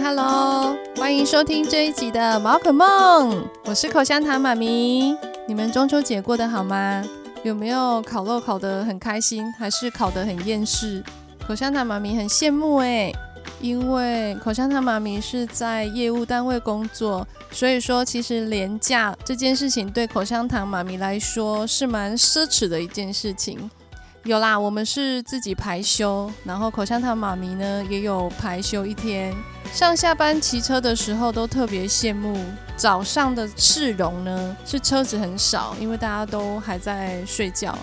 嗨哈喽，欢迎收听这一集的《宝可梦》，我是口香糖妈咪。你们中秋节过得好吗？有没有烤肉烤得很开心，还是烤得很厌世？口香糖妈咪很羡慕诶，因为口香糖妈咪是在业务单位工作，所以说其实连假这件事情对口香糖妈咪来说是蛮奢侈的一件事情。有啦，我们是自己排休，然后口香糖妈咪呢也有排休一天。上下班骑车的时候都特别羡慕早上的市容呢，是车子很少，因为大家都还在睡觉。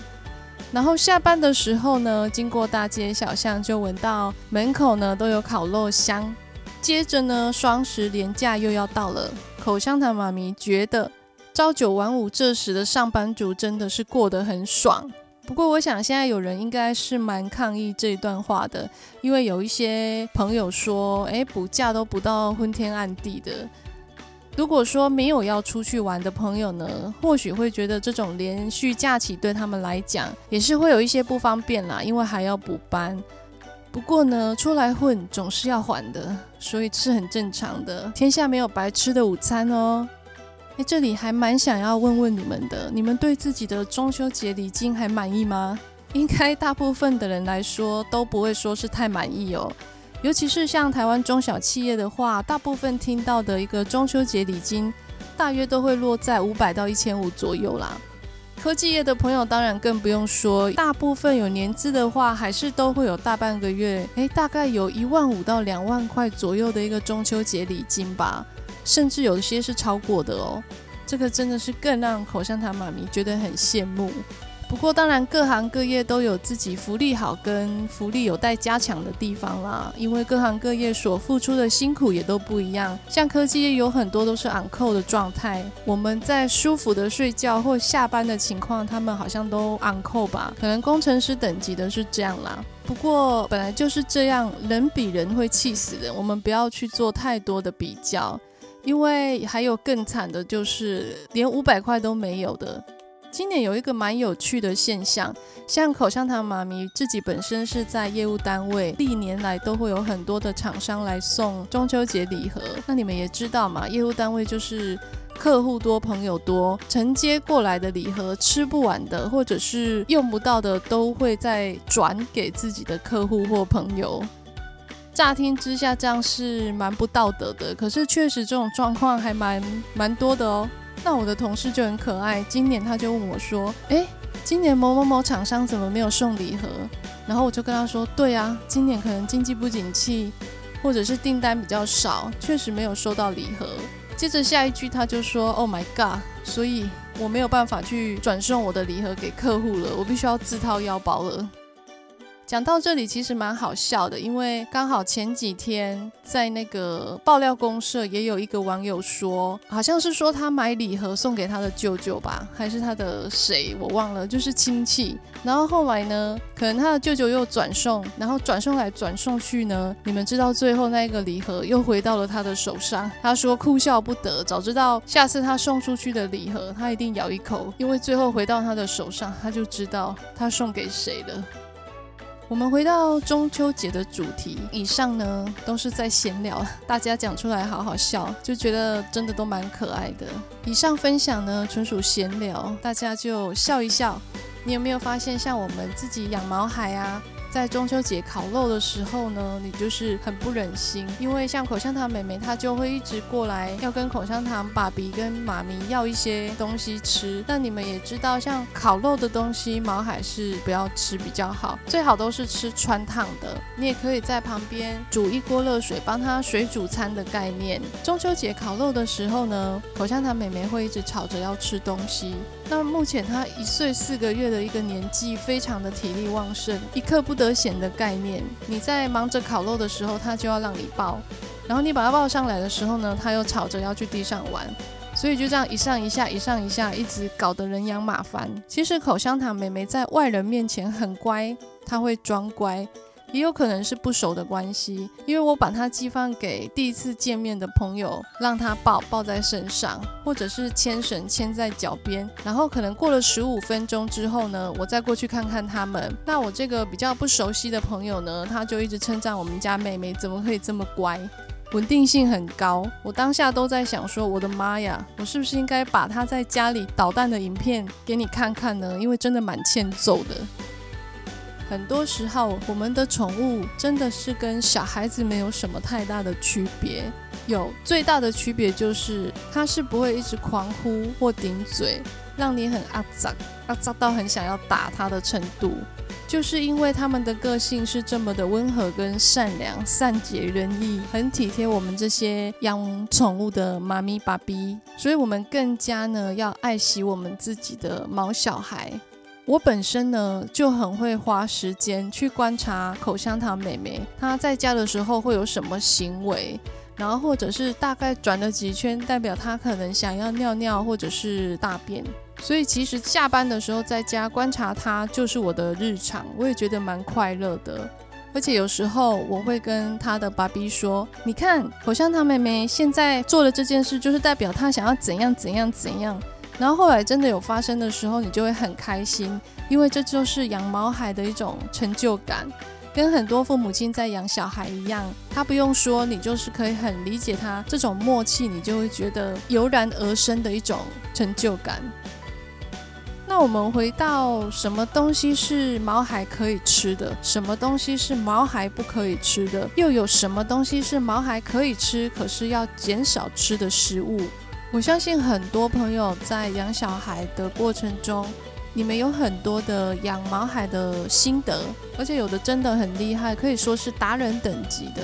然后下班的时候呢，经过大街小巷就闻到门口呢都有烤肉香。接着呢，双十连假又要到了，口香糖妈咪觉得朝九晚五这时的上班族真的是过得很爽。不过，我想现在有人应该是蛮抗议这一段话的，因为有一些朋友说，诶，补假都补到昏天暗地的。如果说没有要出去玩的朋友呢，或许会觉得这种连续假期对他们来讲也是会有一些不方便啦，因为还要补班。不过呢，出来混总是要还的，所以是很正常的。天下没有白吃的午餐哦。诶，这里还蛮想要问问你们的，你们对自己的中秋节礼金还满意吗？应该大部分的人来说都不会说是太满意哦。尤其是像台湾中小企业的话，大部分听到的一个中秋节礼金，大约都会落在五百到一千五左右啦。科技业的朋友当然更不用说，大部分有年资的话，还是都会有大半个月，诶，大概有一万五到两万块左右的一个中秋节礼金吧。甚至有些是超过的哦，这个真的是更让口香糖妈咪觉得很羡慕。不过当然各行各业都有自己福利好跟福利有待加强的地方啦，因为各行各业所付出的辛苦也都不一样。像科技业有很多都是 on call 的状态，我们在舒服的睡觉或下班的情况，他们好像都 on call 吧？可能工程师等级的是这样啦。不过本来就是这样，人比人会气死人，我们不要去做太多的比较。因为还有更惨的，就是连五百块都没有的。今年有一个蛮有趣的现象，像口香糖妈咪自己本身是在业务单位，历年来都会有很多的厂商来送中秋节礼盒。那你们也知道嘛，业务单位就是客户多、朋友多，承接过来的礼盒吃不完的，或者是用不到的，都会再转给自己的客户或朋友。乍听之下，这样是蛮不道德的。可是确实这种状况还蛮蛮多的哦。那我的同事就很可爱，今年他就问我说：“诶，今年某某某厂商怎么没有送礼盒？”然后我就跟他说：“对啊，今年可能经济不景气，或者是订单比较少，确实没有收到礼盒。”接着下一句他就说：“Oh my god！” 所以我没有办法去转送我的礼盒给客户了，我必须要自掏腰包了。讲到这里，其实蛮好笑的，因为刚好前几天在那个爆料公社也有一个网友说，好像是说他买礼盒送给他的舅舅吧，还是他的谁，我忘了，就是亲戚。然后后来呢，可能他的舅舅又转送，然后转送来转送去呢，你们知道最后那个礼盒又回到了他的手上。他说哭笑不得，早知道下次他送出去的礼盒，他一定咬一口，因为最后回到他的手上，他就知道他送给谁了。我们回到中秋节的主题，以上呢都是在闲聊，大家讲出来好好笑，就觉得真的都蛮可爱的。以上分享呢纯属闲聊，大家就笑一笑。你有没有发现，像我们自己养毛孩啊？在中秋节烤肉的时候呢，你就是很不忍心，因为像口香糖妹妹，她就会一直过来要跟口香糖爸比跟妈咪要一些东西吃。那你们也知道，像烤肉的东西，毛孩是不要吃比较好，最好都是吃穿烫的。你也可以在旁边煮一锅热水，帮他水煮餐的概念。中秋节烤肉的时候呢，口香糖妹妹会一直吵着要吃东西。那目前他一岁四个月的一个年纪，非常的体力旺盛，一刻不得闲的概念。你在忙着烤肉的时候，他就要让你抱，然后你把他抱上来的时候呢，他又吵着要去地上玩，所以就这样一上一下，一上一下，一直搞得人仰马翻。其实口香糖妹妹在外人面前很乖，她会装乖。也有可能是不熟的关系，因为我把它寄放给第一次见面的朋友，让他抱抱在身上，或者是牵绳牵在脚边，然后可能过了十五分钟之后呢，我再过去看看他们。那我这个比较不熟悉的朋友呢，他就一直称赞我们家妹妹怎么可以这么乖。稳定性很高。我当下都在想说，我的妈呀，我是不是应该把他在家里捣蛋的影片给你看看呢？因为真的蛮欠揍的。很多时候，我们的宠物真的是跟小孩子没有什么太大的区别。有最大的区别就是，它是不会一直狂呼或顶嘴，让你很阿杂，阿杂到很想要打它的程度。就是因为他们的个性是这么的温和跟善良、善解人意，很体贴我们这些养宠物的妈咪、爸比，所以我们更加呢要爱惜我们自己的毛小孩。我本身呢就很会花时间去观察口香糖妹妹，她在家的时候会有什么行为。然后或者是大概转了几圈，代表她可能想要尿尿或者是大便，所以其实下班的时候在家观察她就是我的日常，我也觉得蛮快乐的。而且有时候我会跟他的爸比说：“你看，口香糖妹妹现在做的这件事，就是代表她想要怎样怎样怎样。”然后后来真的有发生的时候，你就会很开心，因为这就是养毛孩的一种成就感。跟很多父母亲在养小孩一样，他不用说，你就是可以很理解他这种默契，你就会觉得油然而生的一种成就感。那我们回到什么东西是毛孩可以吃的，什么东西是毛孩不可以吃的，又有什么东西是毛孩可以吃，可是要减少吃的食物？我相信很多朋友在养小孩的过程中。你们有很多的养毛孩的心得，而且有的真的很厉害，可以说是达人等级的。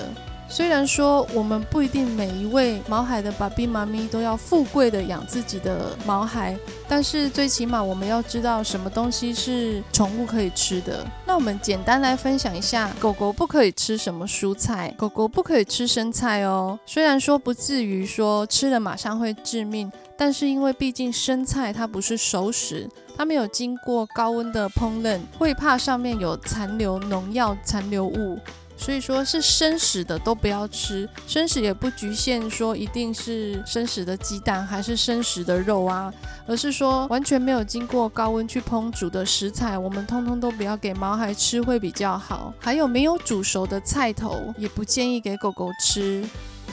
虽然说我们不一定每一位毛孩的爸比妈咪都要富贵的养自己的毛孩，但是最起码我们要知道什么东西是宠物可以吃的。那我们简单来分享一下，狗狗不可以吃什么蔬菜，狗狗不可以吃生菜哦。虽然说不至于说吃了马上会致命，但是因为毕竟生菜它不是熟食。它没有经过高温的烹饪，会怕上面有残留农药残留物，所以说是生食的都不要吃。生食也不局限说一定是生食的鸡蛋还是生食的肉啊，而是说完全没有经过高温去烹煮的食材，我们通通都不要给毛孩吃会比较好。还有没有煮熟的菜头，也不建议给狗狗吃。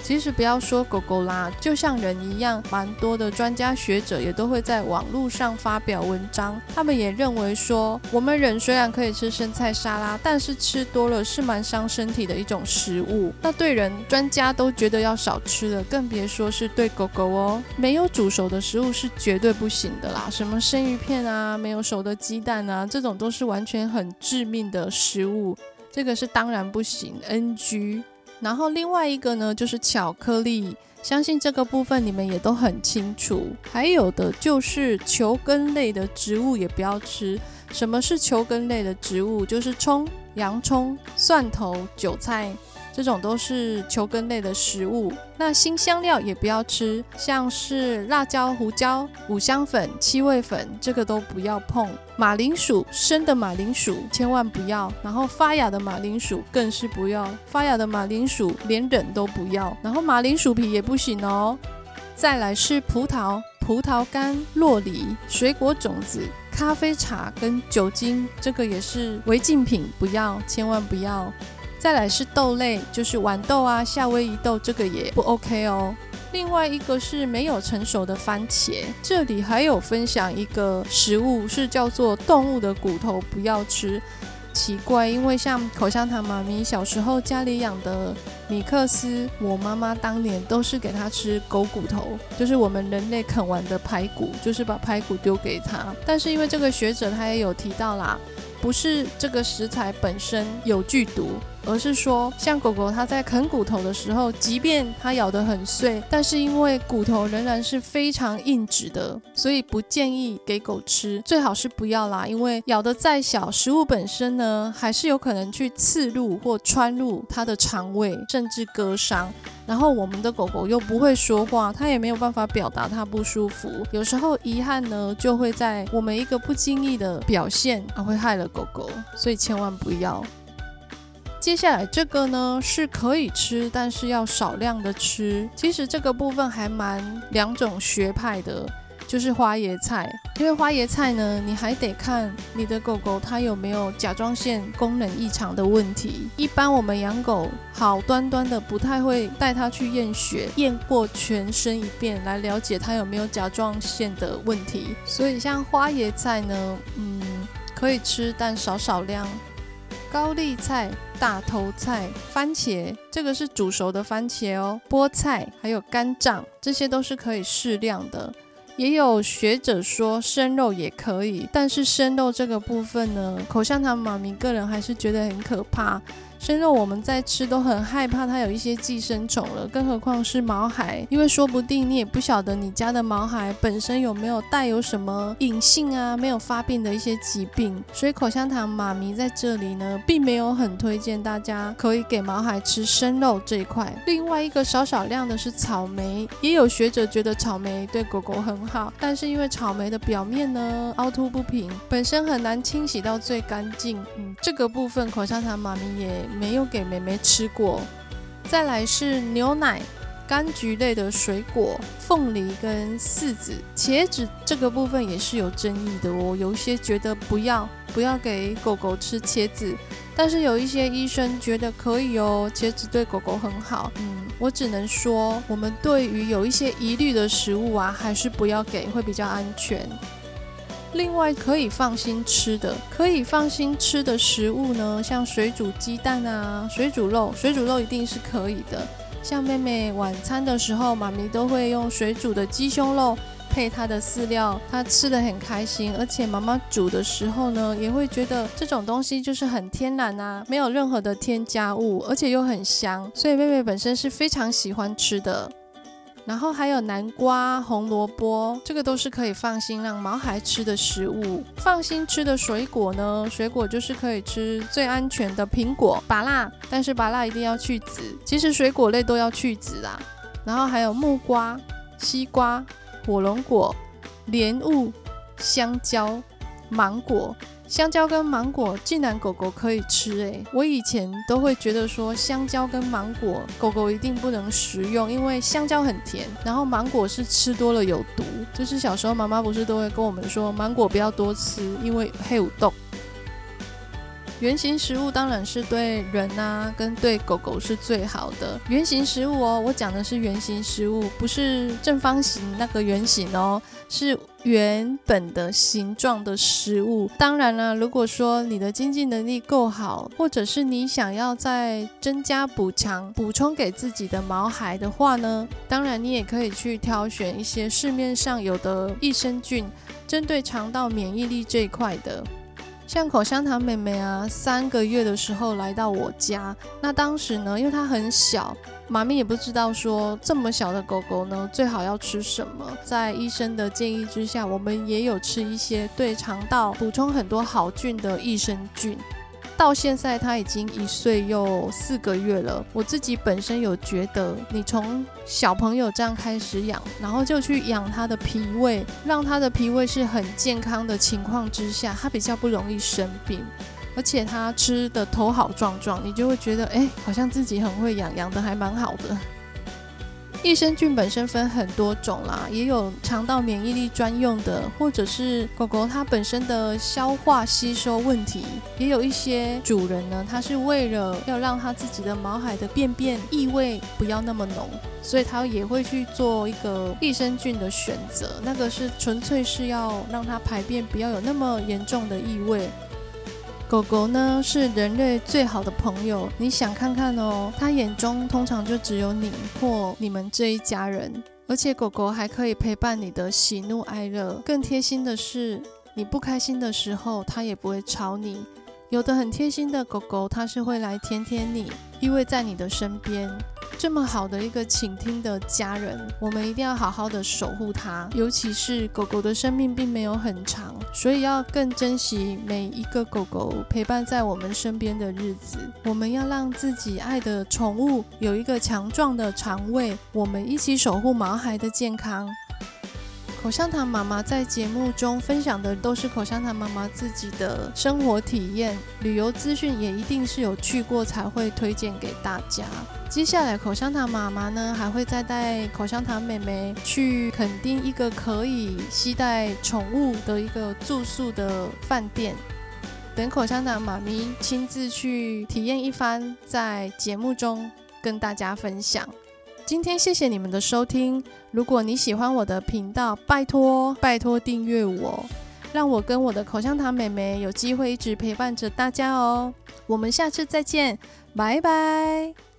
其实不要说狗狗啦，就像人一样，蛮多的专家学者也都会在网络上发表文章。他们也认为说，我们人虽然可以吃生菜沙拉，但是吃多了是蛮伤身体的一种食物。那对人，专家都觉得要少吃了，更别说是对狗狗哦。没有煮熟的食物是绝对不行的啦，什么生鱼片啊，没有熟的鸡蛋啊，这种都是完全很致命的食物，这个是当然不行，NG。然后另外一个呢，就是巧克力，相信这个部分你们也都很清楚。还有的就是球根类的植物也不要吃。什么是球根类的植物？就是葱、洋葱、蒜头、韭菜。这种都是球根类的食物，那辛香料也不要吃，像是辣椒、胡椒、五香粉、七味粉，这个都不要碰。马铃薯，生的马铃薯千万不要，然后发芽的马铃薯更是不要，发芽的马铃薯连忍都不要，然后马铃薯皮也不行哦。再来是葡萄、葡萄干、洛梨、水果种子、咖啡茶跟酒精，这个也是违禁品，不要，千万不要。再来是豆类，就是豌豆啊、夏威夷豆，这个也不 OK 哦。另外一个是没有成熟的番茄，这里还有分享一个食物是叫做动物的骨头不要吃。奇怪，因为像口香糖妈咪小时候家里养的米克斯，我妈妈当年都是给它吃狗骨头，就是我们人类啃完的排骨，就是把排骨丢给它。但是因为这个学者他也有提到啦。不是这个食材本身有剧毒，而是说像狗狗它在啃骨头的时候，即便它咬得很碎，但是因为骨头仍然是非常硬质的，所以不建议给狗吃，最好是不要啦，因为咬得再小，食物本身呢还是有可能去刺入或穿入它的肠胃，甚至割伤。然后我们的狗狗又不会说话，它也没有办法表达它不舒服。有时候遗憾呢，就会在我们一个不经意的表现，而会害了狗狗，所以千万不要。接下来这个呢是可以吃，但是要少量的吃。其实这个部分还蛮两种学派的。就是花椰菜。因为花椰菜呢，你还得看你的狗狗它有没有甲状腺功能异常的问题。一般我们养狗好端端的，不太会带它去验血，验过全身一遍来了解它有没有甲状腺的问题。所以像花椰菜呢，嗯，可以吃，但少少量。高丽菜、大头菜、番茄，这个是煮熟的番茄哦。菠菜还有肝脏，这些都是可以适量的。也有学者说生肉也可以，但是生肉这个部分呢，口香糖妈咪个人还是觉得很可怕。生肉我们在吃都很害怕，它有一些寄生虫了，更何况是毛孩，因为说不定你也不晓得你家的毛孩本身有没有带有什么隐性啊没有发病的一些疾病，所以口香糖妈咪在这里呢，并没有很推荐大家可以给毛孩吃生肉这一块。另外一个少少量的是草莓，也有学者觉得草莓对狗狗很好，但是因为草莓的表面呢凹凸不平，本身很难清洗到最干净，嗯，这个部分口香糖妈咪也。没有给妹妹吃过。再来是牛奶、柑橘类的水果、凤梨跟柿子、茄子，这个部分也是有争议的哦。有一些觉得不要不要给狗狗吃茄子，但是有一些医生觉得可以哦，茄子对狗狗很好。嗯，我只能说，我们对于有一些疑虑的食物啊，还是不要给，会比较安全。另外可以放心吃的，可以放心吃的食物呢，像水煮鸡蛋啊、水煮肉，水煮肉一定是可以的。像妹妹晚餐的时候，妈咪都会用水煮的鸡胸肉配她的饲料，她吃得很开心。而且妈妈煮的时候呢，也会觉得这种东西就是很天然啊，没有任何的添加物，而且又很香，所以妹妹本身是非常喜欢吃的。然后还有南瓜、红萝卜，这个都是可以放心让毛孩吃的食物。放心吃的水果呢？水果就是可以吃最安全的苹果、芭乐，但是芭乐一定要去籽。其实水果类都要去籽啦。然后还有木瓜、西瓜、火龙果、莲雾、香蕉、芒果。香蕉跟芒果竟然狗狗可以吃诶，我以前都会觉得说香蕉跟芒果狗狗一定不能食用，因为香蕉很甜，然后芒果是吃多了有毒。就是小时候妈妈不是都会跟我们说芒果不要多吃，因为黑有毒。圆形食物当然是对人啊，跟对狗狗是最好的。圆形食物哦，我讲的是圆形食物，不是正方形那个圆形哦，是原本的形状的食物。当然了，如果说你的经济能力够好，或者是你想要再增加补强、补充给自己的毛孩的话呢，当然你也可以去挑选一些市面上有的益生菌，针对肠道免疫力这一块的。像口香糖妹妹啊，三个月的时候来到我家，那当时呢，因为它很小，妈咪也不知道说这么小的狗狗呢，最好要吃什么。在医生的建议之下，我们也有吃一些对肠道补充很多好菌的益生菌。到现在他已经一岁又四个月了。我自己本身有觉得，你从小朋友这样开始养，然后就去养他的脾胃，让他的脾胃是很健康的情况之下，他比较不容易生病，而且他吃的头好壮壮，你就会觉得，哎，好像自己很会养，养的还蛮好的。益生菌本身分很多种啦，也有肠道免疫力专用的，或者是狗狗它本身的消化吸收问题，也有一些主人呢，他是为了要让他自己的毛孩的便便异味不要那么浓，所以他也会去做一个益生菌的选择，那个是纯粹是要让它排便不要有那么严重的异味。狗狗呢，是人类最好的朋友，你想看看哦，它眼中通常就只有你或你们这一家人，而且狗狗还可以陪伴你的喜怒哀乐。更贴心的是，你不开心的时候，它也不会吵你。有的很贴心的狗狗，它是会来舔舔你，依偎在你的身边。这么好的一个倾听的家人，我们一定要好好的守护它。尤其是狗狗的生命并没有很长，所以要更珍惜每一个狗狗陪伴在我们身边的日子。我们要让自己爱的宠物有一个强壮的肠胃，我们一起守护毛孩的健康。口香糖妈妈在节目中分享的都是口香糖妈妈自己的生活体验，旅游资讯也一定是有去过才会推荐给大家。接下来，口香糖妈妈呢还会再带口香糖妹妹去垦丁一个可以携带宠物的一个住宿的饭店，等口香糖妈咪亲自去体验一番，在节目中跟大家分享。今天谢谢你们的收听。如果你喜欢我的频道，拜托拜托订阅我，让我跟我的口香糖妹妹有机会一直陪伴着大家哦。我们下次再见，拜拜。